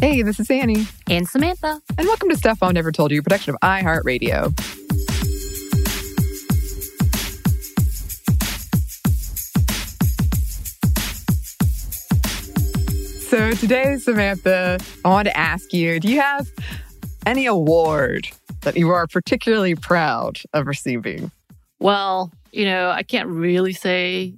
Hey, this is Annie, And Samantha. and welcome to Stuff Mom Never Told You, a production of iHeartRadio. So today, Samantha, I want to ask you, do you have any award that you are particularly proud of receiving? Well, you know, I can't really say.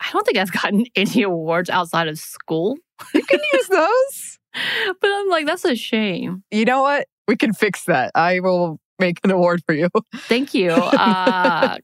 I don't think I've gotten any awards outside of school, You can use those. but I'm like, that's a shame. You know what? We can fix that. I will make an award for you. Thank you. Uh,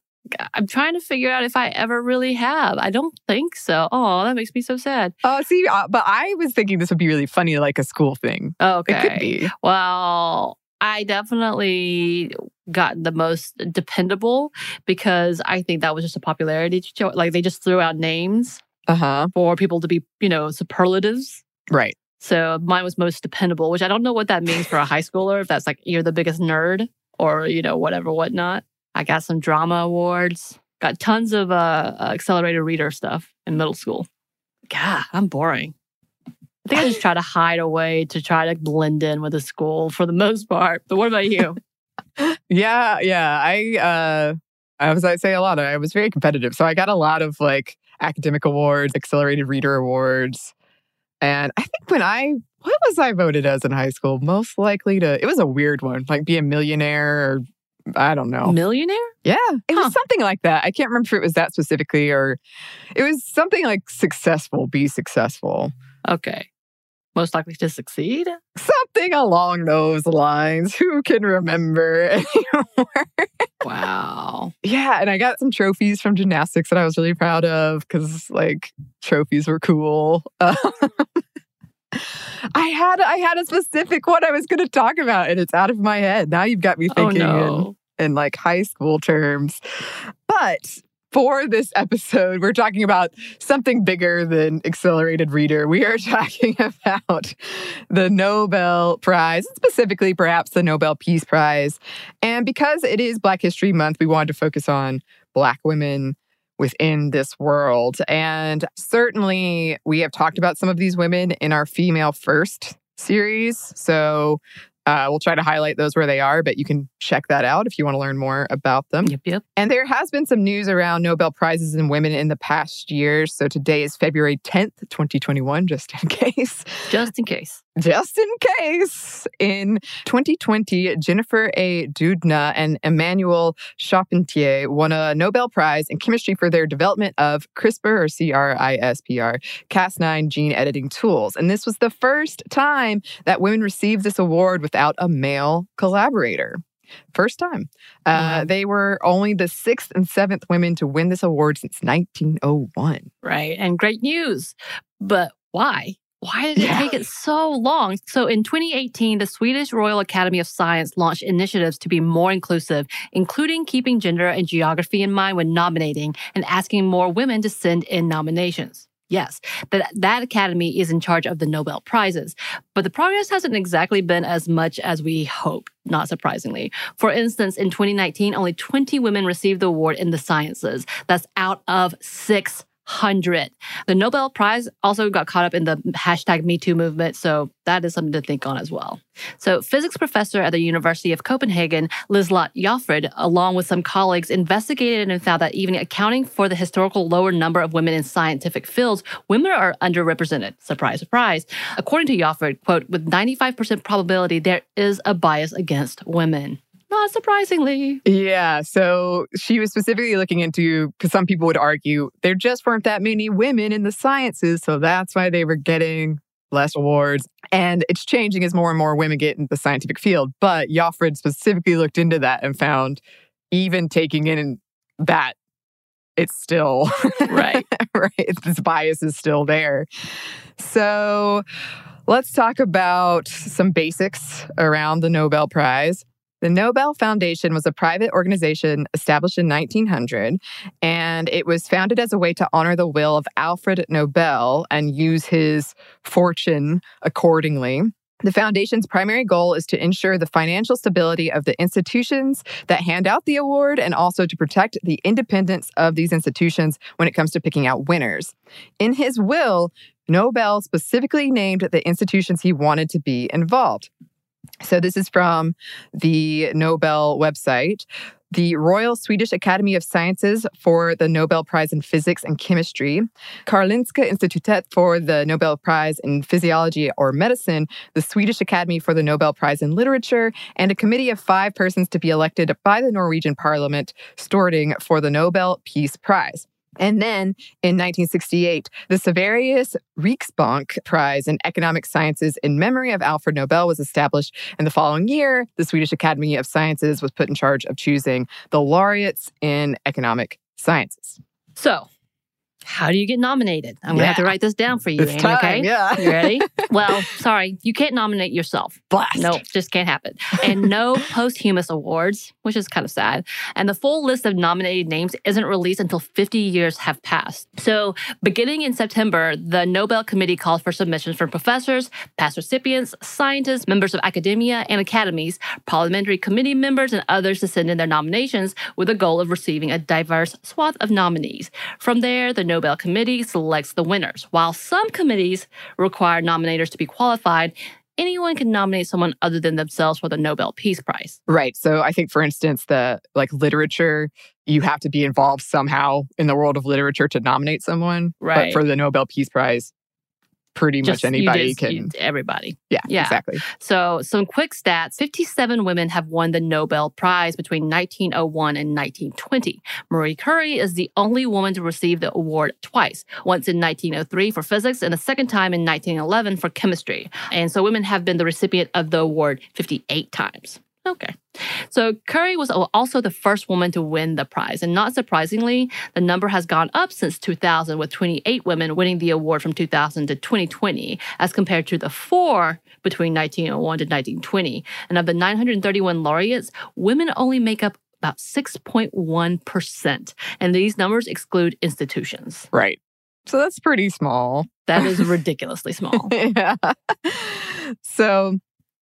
I'm trying to figure out if I ever really have. I don't think so. Oh, that makes me so sad. Oh, see, uh, but I was thinking this would be really funny, like a school thing. Okay. It could be. Well, I definitely got the most dependable because I think that was just a popularity show. Like they just threw out names Uh huh. for people to be, you know, superlatives. Right. So mine was most dependable, which I don't know what that means for a high schooler. If that's like you're the biggest nerd or you know whatever, whatnot. I got some drama awards. Got tons of uh, uh, accelerated reader stuff in middle school. God, I'm boring. I think I just try to hide away to try to blend in with the school for the most part. But what about you? Yeah, yeah. I uh I was I'd say a lot. I was very competitive. So I got a lot of like academic awards, accelerated reader awards. And I think when I what was I voted as in high school? Most likely to it was a weird one, like be a millionaire or I don't know. Millionaire? Yeah, it Huh. was something like that. I can't remember if it was that specifically or it was something like successful, be successful. Okay. Most likely to succeed? Something along those lines. Who can remember anymore? Wow. Yeah, and I got some trophies from gymnastics that I was really proud of because like trophies were cool. Um, I had I had a specific one I was going to talk about, and it's out of my head. Now you've got me Oh thinking in, in like high school terms. But for this episode, we're talking about something bigger than accelerated reader. We are talking about the Nobel Prize, specifically perhaps the Nobel Peace Prize. And because it is Black History Month, we wanted to focus on Black women within this world. And certainly we have talked about some of these women in our Female First series. So uh, we'll try to highlight those where they are, but you can check that out if you want to learn more about them. Yep, yep. And there has been some news around Nobel Prizes and women in the past year. So today is February 10th, 2021, just in case. Just in case. Just in case. In 2020, Jennifer A. Doudna and Emmanuelle Charpentier won a Nobel Prize in chemistry for their development of CRISPR or C-R-I-S-P-R Cas9 gene editing tools. And this was the first time that women received this award without a male collaborator. First time. Uh, Wow. They were only the sixth and seventh women to win this award since 1901. Right. And great news. But why? Why did it Yeah. take it so long? So in 2018, the Swedish Royal Academy of Science launched initiatives to be more inclusive, including keeping gender and geography in mind when nominating and asking more women to send in nominations. Yes, that that academy is in charge of the Nobel Prizes, but the progress hasn't exactly been as much as we hoped, not surprisingly. For instance, in 2019, only 20 women received the award in the sciences. That's out of 600. The Nobel Prize also got caught up in the hashtag MeToo movement, so that is something to think on as well. So, physics professor at the University of Copenhagen, Liselotte Jauffred, along with some colleagues, investigated and found that even accounting for the historical lower number of women in scientific fields, women are underrepresented. Surprise, surprise. According to Jauffred, quote, with 95% probability, there is a bias against women. Not surprisingly. Yeah. So she was specifically looking into, because some people would argue there just weren't that many women in the sciences. So that's why they were getting less awards. And it's changing as more and more women get into the scientific field. But Jauffred specifically looked into that and found even taking in that, it's still Right. right. This bias is still there. So let's talk about some basics around the Nobel Prize. The Nobel Foundation was a private organization established in 1900, and it was founded as a way to honor the will of Alfred Nobel and use his fortune accordingly. The foundation's primary goal is to ensure the financial stability of the institutions that hand out the award and also to protect the independence of these institutions when it comes to picking out winners. In his will, Nobel specifically named the institutions he wanted to be involved. So, this is from the Nobel website. The Royal Swedish Academy of Sciences for the Nobel Prize in Physics and Chemistry, Karolinska Institutet for the Nobel Prize in Physiology or Medicine, the Swedish Academy for the Nobel Prize in Literature, and a committee of five persons to be elected by the Norwegian Parliament, Storting for the Nobel Peace Prize. And then in 1968, the Sveriges Riksbank Prize in Economic Sciences in memory of Alfred Nobel was established. And the following year, the Swedish Academy of Sciences was put in charge of choosing the laureates in economic sciences. So, how do you get nominated? I'm going to have to write this down for you, Annie, okay? yeah. You ready? well, sorry, you can't nominate yourself. Blast. No, just can't happen. And no posthumous awards, which is kind of sad. And the full list of nominated names isn't released until 50 years have passed. So, beginning in September, the Nobel Committee calls for submissions from professors, past recipients, scientists, members of academia and academies, parliamentary committee members, and others to send in their nominations with the goal of receiving a diverse swath of nominees. From there, the Nobel Committee selects the winners. While some committees require nominators to be qualified, anyone can nominate someone other than themselves for the Nobel Peace Prize. Right. So I think, for instance, the like literature, you have to be involved somehow in the world of literature to nominate someone. Right. But for the Nobel Peace Prize, pretty Just- much anybody just- can. you- everybody. yeah, yeah. exactly. So, some quick stats 57 women have won the Nobel Prize between 1901 and 1920. Marie Curie is the only woman to receive the award twice once in 1903 for physics and the second time in 1911 for chemistry. And so, women have been the recipient of the award 58 times. Okay. So Curie was also the first woman to win the prize. And not surprisingly, the number has gone up since 2000, with 28 women winning the award from 2000 to 2020, as compared to the four between 1901 to 1920. And of the 931 laureates, women only make up about 6.1%. And these numbers exclude institutions. Right. So that's pretty small. That is ridiculously small. yeah. So,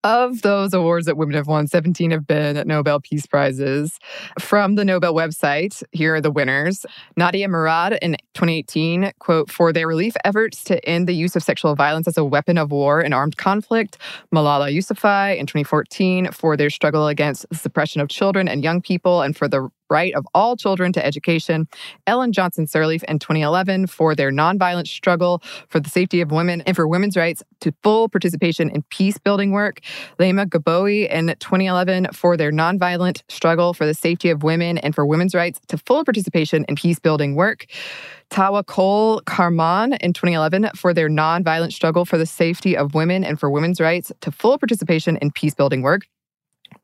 of those awards that women have won, 17 have been Nobel Peace Prizes. From the Nobel website, here are the winners. Nadia Murad in 2018, quote, for their relief efforts to end the use of sexual violence as a weapon of war and armed conflict. Malala Yousafzai in 2014 for their struggle against the suppression of children and young people and for the right of all children to education. Ellen Johnson Sirleaf in 2011 for their nonviolent struggle for the safety of women and for women's rights to full participation in peace building work. Leymah Gbowee in 2011 for their nonviolent struggle for the safety of women and for women's rights to full participation in peace building work. Tawakkol Karman in 2011 for their nonviolent struggle for the safety of women and for women's rights to full participation in peace building work.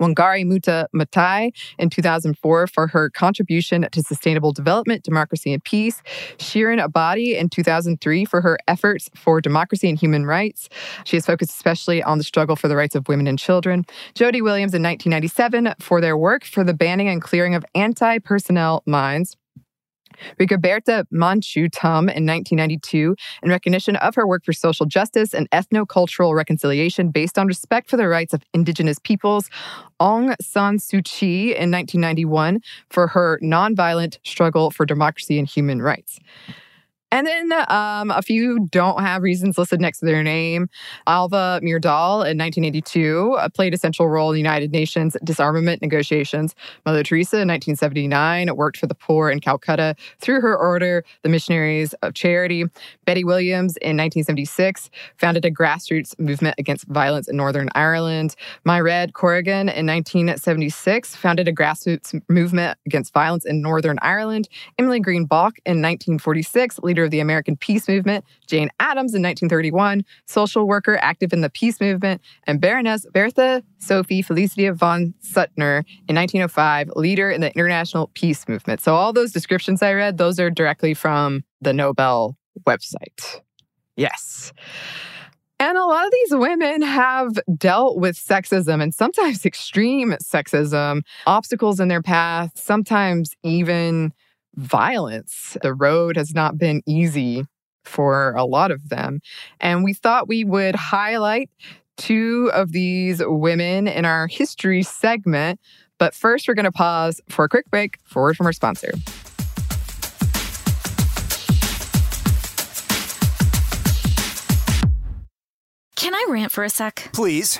Wangari Muta Maathai in 2004 for her contribution to sustainable development, democracy, and peace. Shirin Ebadi in 2003 for her efforts for democracy and human rights. She has focused especially on the struggle for the rights of women and children. Jody Williams in 1997 for their work for the banning and clearing of anti personnel mines. Rigoberta Menchú Tum in 1992 in recognition of her work for social justice and ethno-cultural reconciliation based on respect for the rights of indigenous peoples. Aung San Suu Kyi in 1991 for her nonviolent struggle for democracy and human rights. And then um, a few don't have reasons listed next to their name. Alva Myrdal in 1982 uh, played a central role in the United Nations disarmament negotiations. Mother Teresa in 1979 worked for the poor in Calcutta through her order, the Missionaries of Charity. Betty Williams in 1976 founded a grassroots movement against violence in Northern Ireland. Mairead Corrigan in 1976 founded a grassroots movement against violence in Northern Ireland. Emily Greene Balch in 1946, leader of the American Peace Movement, Jane Addams in 1931, social worker active in the peace movement, and Baroness Bertha Sophie Felicia von Suttner in 1905, leader in the international peace movement. So all those descriptions I read, those are directly from the Nobel website. Yes. And a lot of these women have dealt with sexism and sometimes extreme sexism, obstacles in their path, sometimes even violence. The road has not been easy for a lot of them. And we thought we would highlight two of these women in our history segment. But first, we're going to pause for a quick break for word from our sponsor. Can I rant for a sec? Please.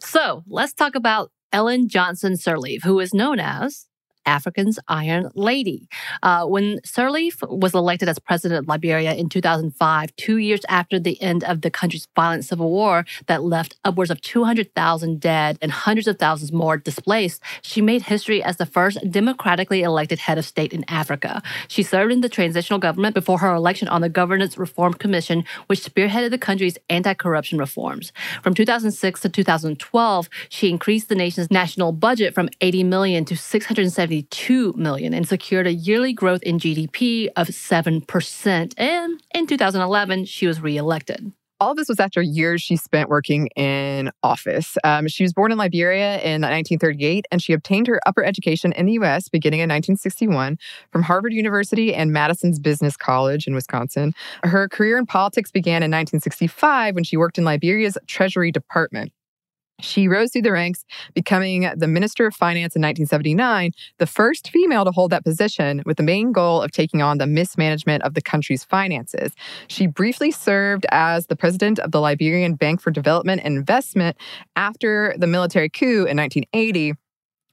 So let's talk about Ellen Johnson Sirleaf, who is known as Africa's Iron Lady. Uh, when Sirleaf was elected as president of Liberia in 2005, two years after the end of the country's violent civil war that left upwards of 200,000 dead and hundreds of thousands more displaced, she made history as the first democratically elected head of state in Africa. She served in the transitional government before her election on the Governance Reform Commission, which spearheaded the country's anti corruption reforms. From 2006 to 2012, she increased the nation's national budget from 80 million to 670 2 million and secured a yearly growth in GDP of 7%. And in 2011, she was reelected. All of this was after years she spent working in office. Um, she was born in Liberia in 1938, and she obtained her upper education in the U.S. beginning in 1961 from Harvard University and Madison's Business College in Wisconsin. Her career in politics began in 1965 when she worked in Liberia's Treasury Department. She rose through the ranks, becoming the Minister of Finance in 1979, the first female to hold that position, with the main goal of taking on the mismanagement of the country's finances. She briefly served as the president of the Liberian Bank for Development and Investment after the military coup in 1980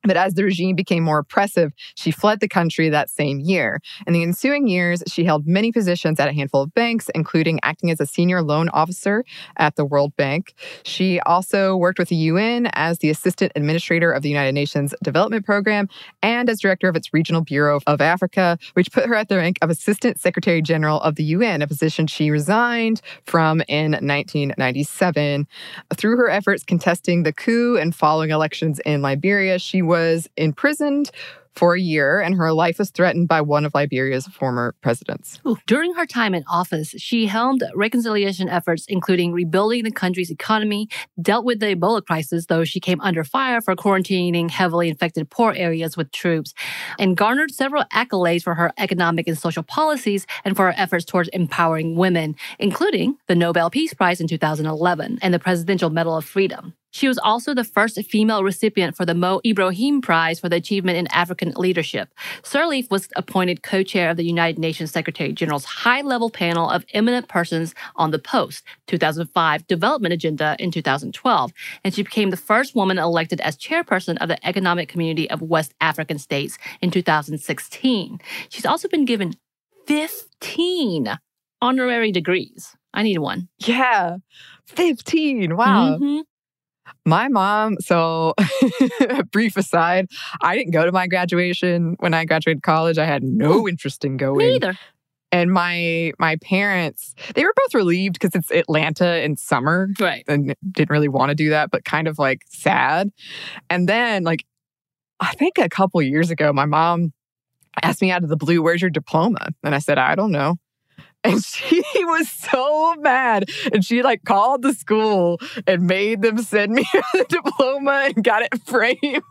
but as the regime became more oppressive, she fled the country that same year. In the ensuing years, she held many positions at a handful of banks, including acting as a senior loan officer at the World Bank. She also worked with the UN as the assistant administrator of the United Nations Development Program and as director of its Regional Bureau of Africa, which put her at the rank of Assistant Secretary General of the UN, a position she resigned from in 1997. Through her efforts contesting the coup and following elections in Liberia, she was was imprisoned for a year, and her life was threatened by one of Liberia's former presidents. Ooh. During her time in office, she helmed reconciliation efforts, including rebuilding the country's economy, dealt with the Ebola crisis, though she came under fire for quarantining heavily infected poor areas with troops, and garnered several accolades for her economic and social policies and for her efforts towards empowering women, including the Nobel Peace Prize in 2011 and the Presidential Medal of Freedom. She was also the first female recipient for the Mo Ibrahim Prize for the Achievement in African Leadership. Sirleaf was appointed co chair of the United Nations Secretary General's high level panel of eminent persons on the post 2005 development agenda in 2012, and she became the first woman elected as chairperson of the Economic Community of West African States in 2016. She's also been given 15 honorary degrees. I need one. Yeah, 15. Wow. Mm-hmm. My mom, so brief aside, I didn't go to my graduation when I graduated college. I had no interest in going. Me either. And my my parents, they were both relieved because it's Atlanta in summer. Right. And didn't really want to do that, but kind of like sad. And then like I think a couple years ago, my mom asked me out of the blue, where's your diploma? And I said, I don't know. And she was so mad. And she like called the school and made them send me the diploma and got it framed.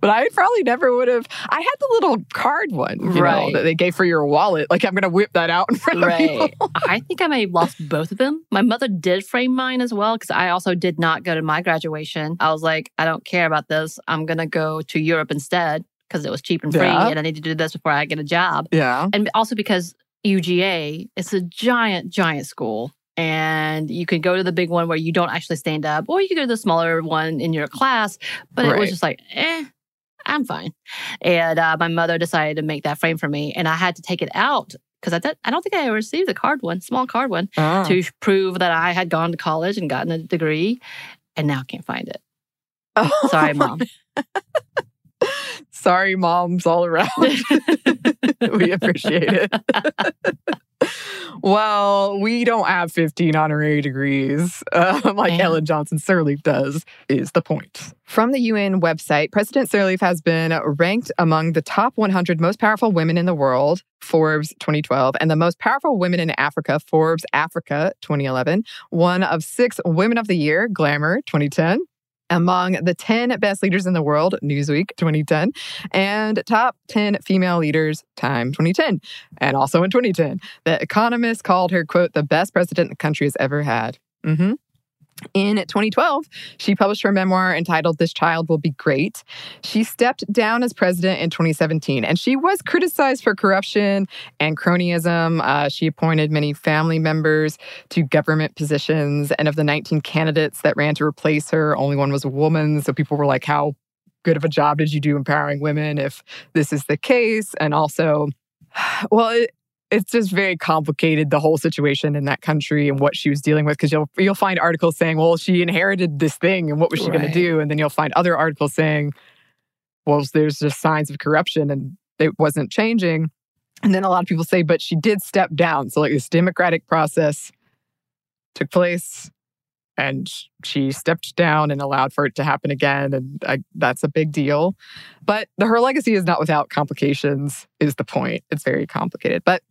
But I probably never would have. I had the little card one, right. Know, that they gave for your wallet. Like I'm going to whip that out in front right. of you. I think I may have lost both of them. My mother did frame mine as well because I also did not go to my graduation. I was like, I don't care about this. I'm going to go to Europe instead because it was cheap and free yeah. and I need to do this before I get a job. Yeah. And also because UGA, it's a giant, giant school. And you could go to the big one where you don't actually stand up, or you could go to the smaller one in your class. But right. it was just like, eh, I'm fine. And uh, my mother decided to make that frame for me, and I had to take it out because I, th- I don't think I ever received a card one, small card one, ah. to prove that I had gone to college and gotten a degree, and now I can't find it. Oh, Sorry, mom. Sorry, moms all around. we appreciate it. well, we don't have 15 honorary degrees um, like. Ellen Johnson Sirleaf does, is the point. From the UN website, President Sirleaf has been ranked among the top 100 most powerful women in the world, Forbes 2012, and the most powerful women in Africa, Forbes Africa 2011, one of six Women of the Year, Glamour 2010, among the 10 best leaders in the world, Newsweek 2010, and top 10 female leaders, Time 2010. And also in 2010, The Economist called her, quote, the best president the country has ever had. Mm-hmm. In 2012, she published her memoir entitled This Child Will Be Great. She stepped down as president in 2017, and she was criticized for corruption and cronyism. Uh, she appointed many family members to government positions, and of the 19 candidates that ran to replace her, only one was a woman. So people were like, How good of a job did you do empowering women if this is the case? And also, well, it, it's just very complicated the whole situation in that country and what she was dealing with because you'll you'll find articles saying well she inherited this thing and what was she right. going to do? And then you'll find other articles saying well there's just signs of corruption and it wasn't changing. And then a lot of people say but she did step down. So like this democratic process took place and she stepped down and allowed for it to happen again and I, that's a big deal. But the, her legacy is not without complications is the point. It's very complicated. But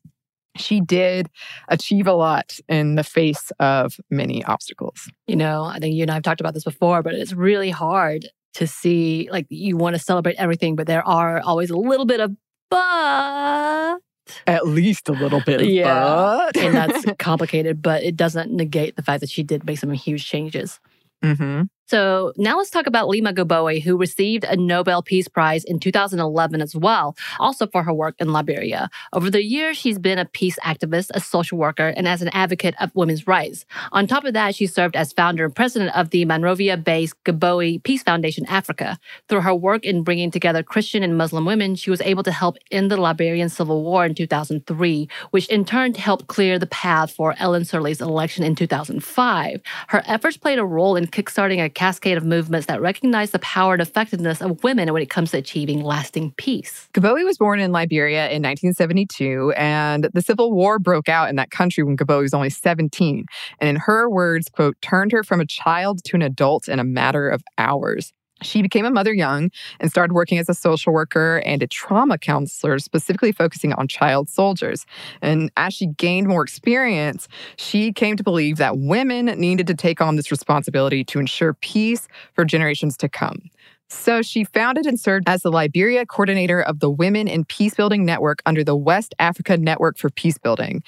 she did achieve a lot in the face of many obstacles. You know, I think you and I have talked about this before, but it's really hard to see like you want to celebrate everything, but there are always a little bit of but at least a little bit Yeah. but. and that's complicated, but it doesn't negate the fact that she did make some huge changes. hmm So now let's talk about Leymah Gbowee, who received a Nobel Peace Prize in 2011 as well, also for her work in Liberia. Over the years, she's been a peace activist, a social worker, and as an advocate of women's rights. On top of that, she served as founder and president of the Monrovia-based Gbowee Peace Foundation Africa. Through her work in bringing together Christian and Muslim women, she was able to help end the Liberian Civil War in 2003, which in turn helped clear the path for Ellen Sirleaf's election in 2005. Her efforts played a role in kickstarting a cascade of movements that recognize the power and effectiveness of women when it comes to achieving lasting peace. Gbowee was born in Liberia in 1972, and the Civil War broke out in that country when Gbowee was only 17. And in her words, quote, turned her from a child to an adult in a matter of hours. She became a mother young and started working as a social worker and a trauma counselor, specifically focusing on child soldiers. And as she gained more experience, she came to believe that women needed to take on this responsibility to ensure peace for generations to come. So she founded and served as the Liberia coordinator of the Women in Peacebuilding Network under the West Africa Network for Peacebuilding.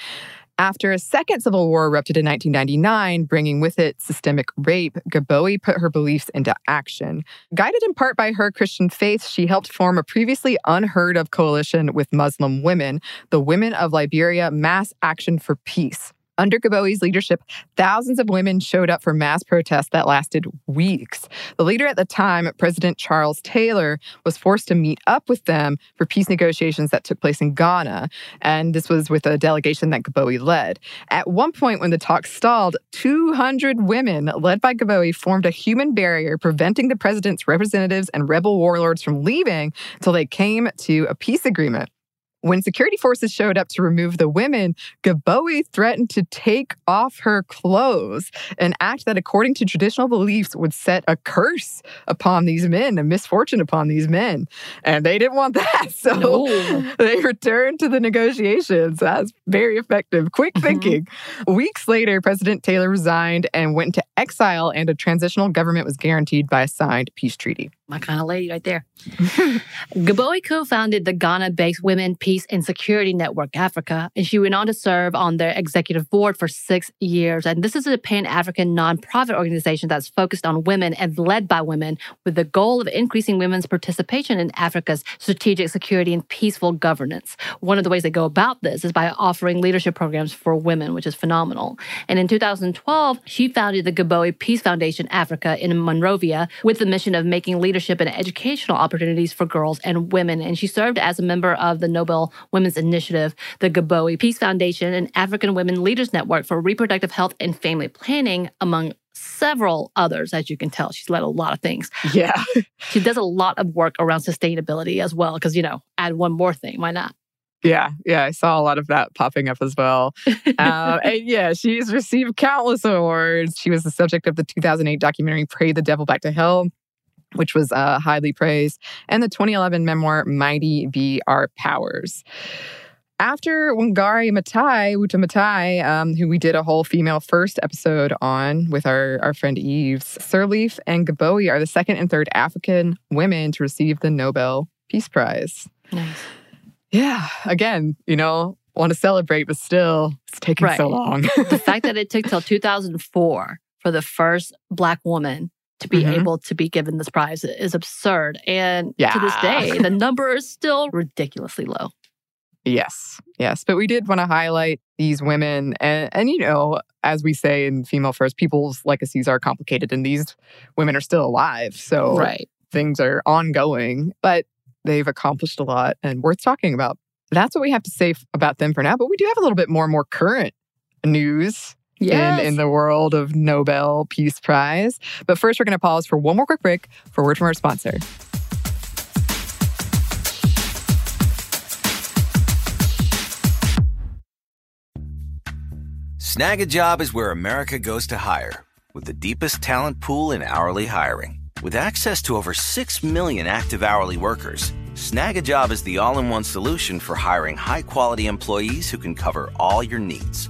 After a second civil war erupted in 1999, bringing with it systemic rape, Gbowee put her beliefs into action. Guided in part by her Christian faith, she helped form a previously unheard of coalition with Muslim women, the Women of Liberia Mass Action for Peace. Under Gbowee's leadership, thousands of women showed up for mass protests that lasted weeks. The leader at the time, President Charles Taylor, was forced to meet up with them for peace negotiations that took place in Ghana. And this was with a delegation that Gbowee led. At one point, when the talks stalled, 200 women, led by Gbowee, formed a human barrier preventing the president's representatives and rebel warlords from leaving until they came to a peace agreement. When security forces showed up to remove the women, Gbowee threatened to take off her clothes, an act that, according to traditional beliefs, would set a curse upon these men, a misfortune upon these men. And they didn't want that. So No. they returned to the negotiations. That's very effective. Quick Mhm. thinking. Weeks later, President Taylor resigned and went into exile, and a transitional government was guaranteed by a signed peace treaty. My kind of lady right there. Gbowee co founded the Ghana based Women, Peace, and Security Network Africa, and she went on to serve on their executive board for six years. And this is a pan African nonprofit organization that's focused on women and led by women with the goal of increasing women's participation in Africa's strategic security and peaceful governance. One of the ways they go about this is by offering leadership programs for women, which is phenomenal. And in 2012, she founded the Gbowee Peace Foundation Africa in Monrovia with the mission of making leadership and educational opportunities for girls and women. And she served as a member of the Nobel Women's Initiative, the Gbowee Peace Foundation, and African Women Leaders Network for Reproductive Health and Family Planning, among several others. As you can tell, she's led a lot of things. Yeah. She does a lot of work around sustainability as well, because, you know, add one more thing. Why not? Yeah, yeah, I saw a lot of that popping up as well. uh, and yeah, she's received countless awards. She was the subject of the 2008 documentary Pray the Devil Back to Hell, which was uh, highly praised, and the 2011 memoir Mighty Be Our Powers. After Wangari Maathai, Wuta Maathai, um, who we did a whole female first episode on with our, our friend Eves, Sirleaf and Gbowee are the second and third African women to receive the Nobel Peace Prize Nice. yeah, again, you know, want to celebrate, but still, it's taking so long. the fact that it took till 2004 for the first Black woman to be Mhm. able to be given this prize is absurd. And to this day, the number is still ridiculously low. yes, yes. But we did want to highlight these women. And, and, you know, as we say in Female First, people's legacies are complicated, and these women are still alive. So Right. things are ongoing, but they've accomplished a lot and worth talking about. That's what we have to say about them for now. But we do have a little bit more more current news in, in the world of Nobel Peace Prize. But first, we're going to pause for one more quick break for a word from our sponsor. Snag a job is where America goes to hire, with the deepest talent pool in hourly hiring. With access to over 6 million active hourly workers, Snagajob is the all in one solution for hiring high quality employees who can cover all your needs.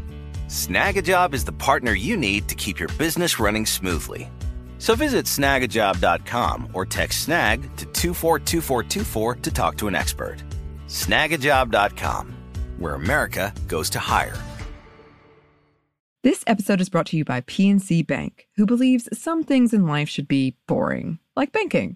Snagajob is the partner you need to keep your business running smoothly. So visit snagajob.com or text snag to 242424 to talk to an expert. Snagajob.com, where America goes to hire. This episode is brought to you by PNC Bank, who believes some things in life should be boring, like banking.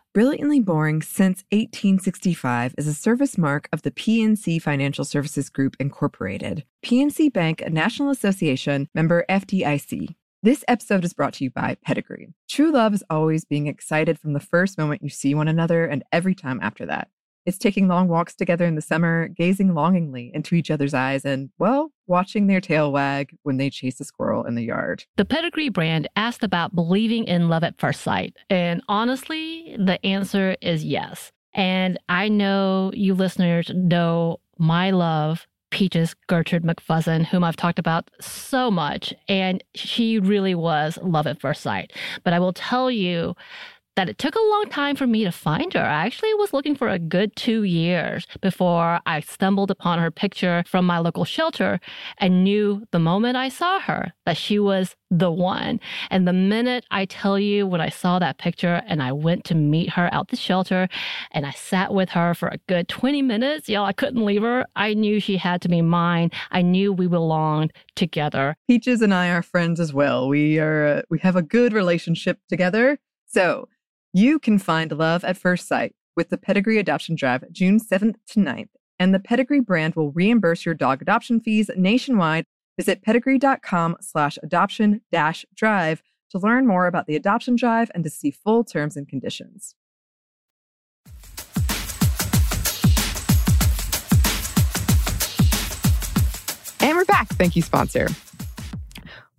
Brilliantly Boring Since 1865 is a service mark of the PNC Financial Services Group, Incorporated. PNC Bank, a National Association member FDIC. This episode is brought to you by Pedigree. True love is always being excited from the first moment you see one another and every time after that. It's taking long walks together in the summer, gazing longingly into each other's eyes, and, well, watching their tail wag when they chase a squirrel in the yard. The Pedigree brand asked about believing in love at first sight. And honestly, the answer is yes. And I know you listeners know my love Peaches Gertrude McFuzzin, whom I've talked about so much, and she really was love at first sight. But I will tell you that it took a long time for me to find her. I actually was looking for a good two years before I stumbled upon her picture from my local shelter and knew the moment I saw her that she was the one. And the minute I tell you when I saw that picture and I went to meet her out the shelter and I sat with her for a good 20 minutes, y'all, I couldn't leave her. I knew she had to be mine. I knew we belonged together. Peaches and I are friends as well. We are uh, we have a good relationship together. So, you can find love at first sight with the Pedigree Adoption Drive June 7th to 9th, and the Pedigree brand will reimburse your dog adoption fees nationwide. Visit pedigree.com slash adoption dash drive to learn more about the adoption drive and to see full terms and conditions. And we're back. Thank you, sponsor.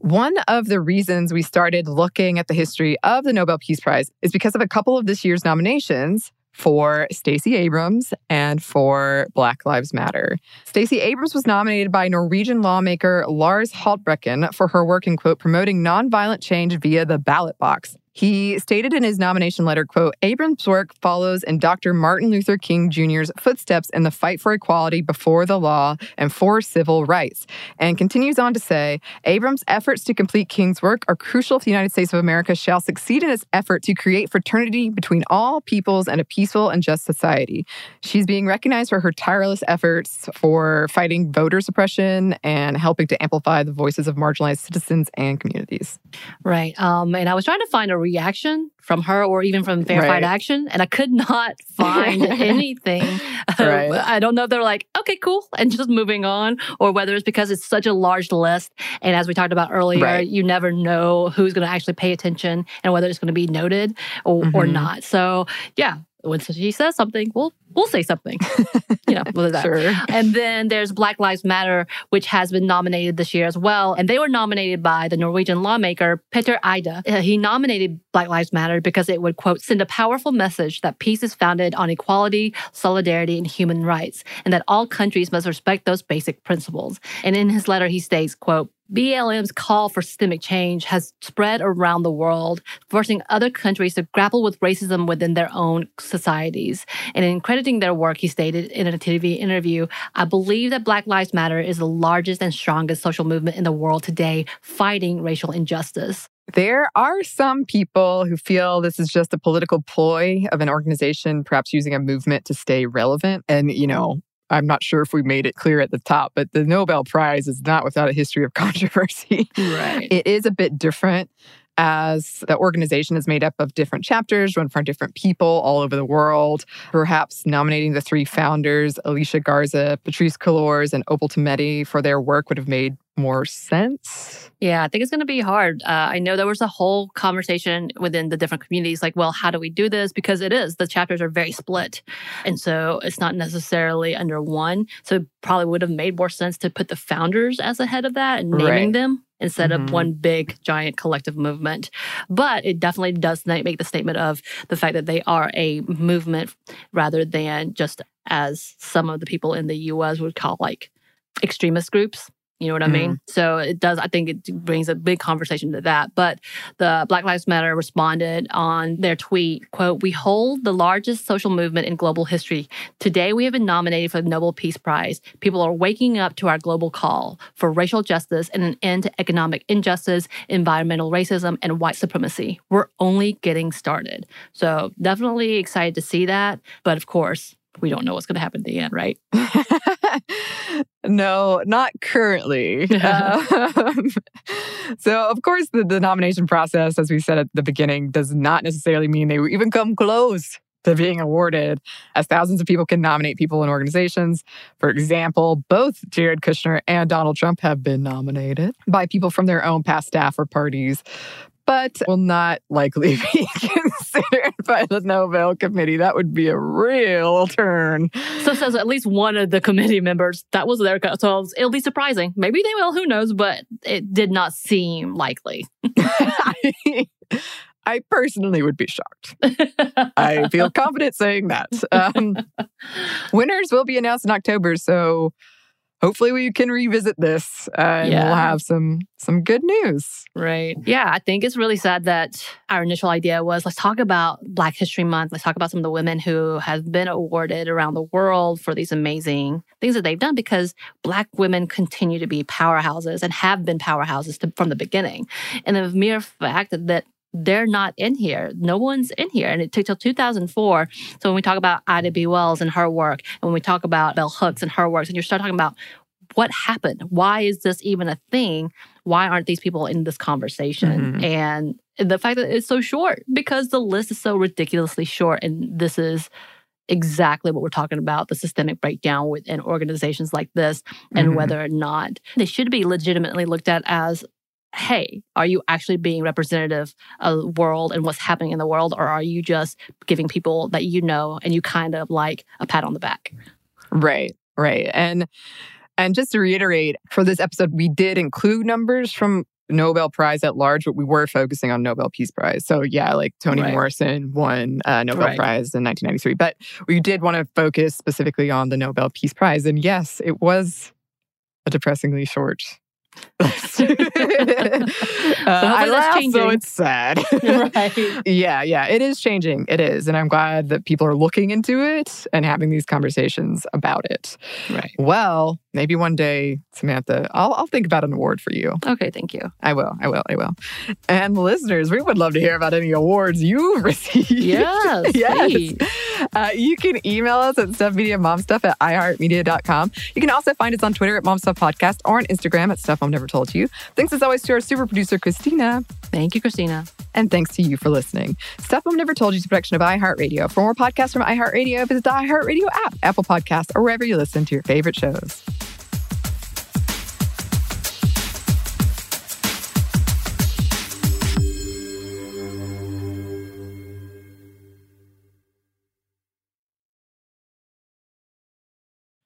One of the reasons we started looking at the history of the Nobel Peace Prize is because of a couple of this year's nominations for Stacey Abrams and for Black Lives Matter. Stacey Abrams was nominated by Norwegian lawmaker Lars Haltbrekken for her work in quote promoting nonviolent change via the ballot box. He stated in his nomination letter, quote, Abrams' work follows in Dr. Martin Luther King Jr.'s footsteps in the fight for equality before the law and for civil rights. And continues on to say, Abrams' efforts to complete King's work are crucial if the United States of America shall succeed in its effort to create fraternity between all peoples and a peaceful and just society. She's being recognized for her tireless efforts for fighting voter suppression and helping to amplify the voices of marginalized citizens and communities. Right. Um, and I was trying to find a reaction from her or even from Fair Fight Right. Action, and I could not find anything. Right. I don't know if they're like, okay, cool, and just moving on, or whether it's because it's such a large list. And as we talked about earlier, Right. you never know who's going to actually pay attention and whether it's going to be noted or, or Mhm. not. So, yeah, when she says something, we'll we'll say something. you know, with that. Sure. And then there's Black Lives Matter, which has been nominated this year as well. And they were nominated by the Norwegian lawmaker Petter Eide. Uh, He nominated Black Lives Matter because it would, quote, send a powerful message that peace is founded on equality, solidarity, and human rights, and that all countries must respect those basic principles. And in his letter, he states, quote, BLM's call for systemic change has spread around the world, forcing other countries to grapple with racism within their own societies. And in their work, he stated in a TV interview, I believe that Black Lives Matter is the largest and strongest social movement in the world today fighting racial injustice. There are some people who feel this is just a political ploy of an organization, perhaps using a movement to stay relevant. And, you know, I'm not sure if we made it clear at the top, but the Nobel Prize is not without a history of controversy. Right. It is a bit different as the organization is made up of different chapters run from different people all over the world. Perhaps nominating the three founders, Alicia Garza, Patrisse Cullors, and Opal Tometi, for their work would have made more sense. Yeah, I think it's going to be hard. Uh, I know there was a whole conversation within the different communities like, well, how do we do this? Because it is, the chapters are very split. And so it's not necessarily under one. So it probably would have made more sense to put the founders as the head of that and naming Right. them instead Mhm. of one big, giant collective movement. But it definitely does make the statement of the fact that they are a movement rather than just as some of the people in the US would call like extremist groups. You know what I mean? Mm. So it does, I think it brings a big conversation to that. But the Black Lives Matter responded on their tweet, quote, We hold the largest social movement in global history. Today we have been nominated for the Nobel Peace Prize. People are waking up to our global call for racial justice and an end to economic injustice, environmental racism, and white supremacy. We're only getting started. So definitely excited to see that. But of course, we don't know what's going to happen at the end, right? no, not currently. um, so, of course, the, the nomination process, as we said at the beginning, does not necessarily mean they will even come close to being awarded, as thousands of people can nominate people and organizations. For example, both Jared Kushner and Donald Trump have been nominated by people from their own past staff or parties. But will not likely be considered by the Nobel Committee. That would be a real turn. So says at least one of the committee members that was there so it'll be surprising. Maybe they will. Who knows? But it did not seem likely. I, I personally would be shocked. I feel confident saying that. Um, winners will be announced in October, so hopefully we can revisit this uh, and Yeah. we'll have some some good news. Right. Yeah, I think it's really sad that our initial idea was let's talk about Black History Month. Let's talk about some of the women who have been awarded around the world for these amazing things that they've done because Black women continue to be powerhouses and have been powerhouses to, from the beginning. And the mere fact that they're not in here. No one's in here. And it took till 2004. So when we talk about Ida B. Wells and her work, and when we talk about Bell Hooks and her works, and you start talking about what happened, why is this even a thing? Why aren't these people in this conversation? Mhm. And the fact that it's so short because the list is so ridiculously short. And this is exactly what we're talking about the systemic breakdown within organizations like this and Mhm. whether or not they should be legitimately looked at as hey are you actually being representative of the world and what's happening in the world or are you just giving people that you know and you kind of like a pat on the back Right, right. And and just to reiterate, for this episode, we did include numbers from Nobel Prize at large, but we were focusing on Nobel Peace Prize. So yeah, like Toni Right. Morrison won a Nobel Right. Prize in 1993. But we did want to focus specifically on the Nobel Peace Prize. And yes, it was a depressingly short. uh, I laugh, so it's sad. right Yeah, yeah, it is changing. It is. And I'm glad that people are looking into it and having these conversations about it. right Well, maybe one day, Samantha, I'll, I'll think about an award for you. okay thank you I will. I will. I will. And listeners, we would love to hear about any awards you've received. yes, please. Uh, you can email us at stuffmediamomstuff at iheartmedia.com. You can also find us on Twitter at momstuffpodcast or on Instagram at Stuff Mom Never Told You. Thanks as always to our super producer, Christina. thank you christina And thanks to you for listening. Stuff Mom Never Told You is a production of iHeartRadio. For more podcasts from iHeartRadio, visit the iHeartRadio app, Apple Podcasts, or wherever you listen to your favorite shows.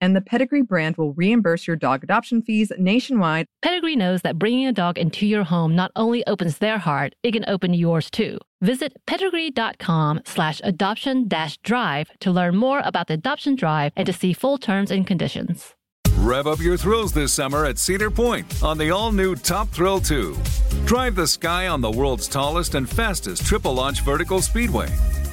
and the Pedigree brand will reimburse your dog adoption fees nationwide. Pedigree knows that bringing a dog into your home not only opens their heart, it can open yours too. Visit pedigree.com slash adoption dash drive to learn more about the adoption drive and to see full terms and conditions. Rev up your thrills this summer at Cedar Point on the all new Top Thrill 2. Drive the sky on the world's tallest and fastest triple launch vertical speedway.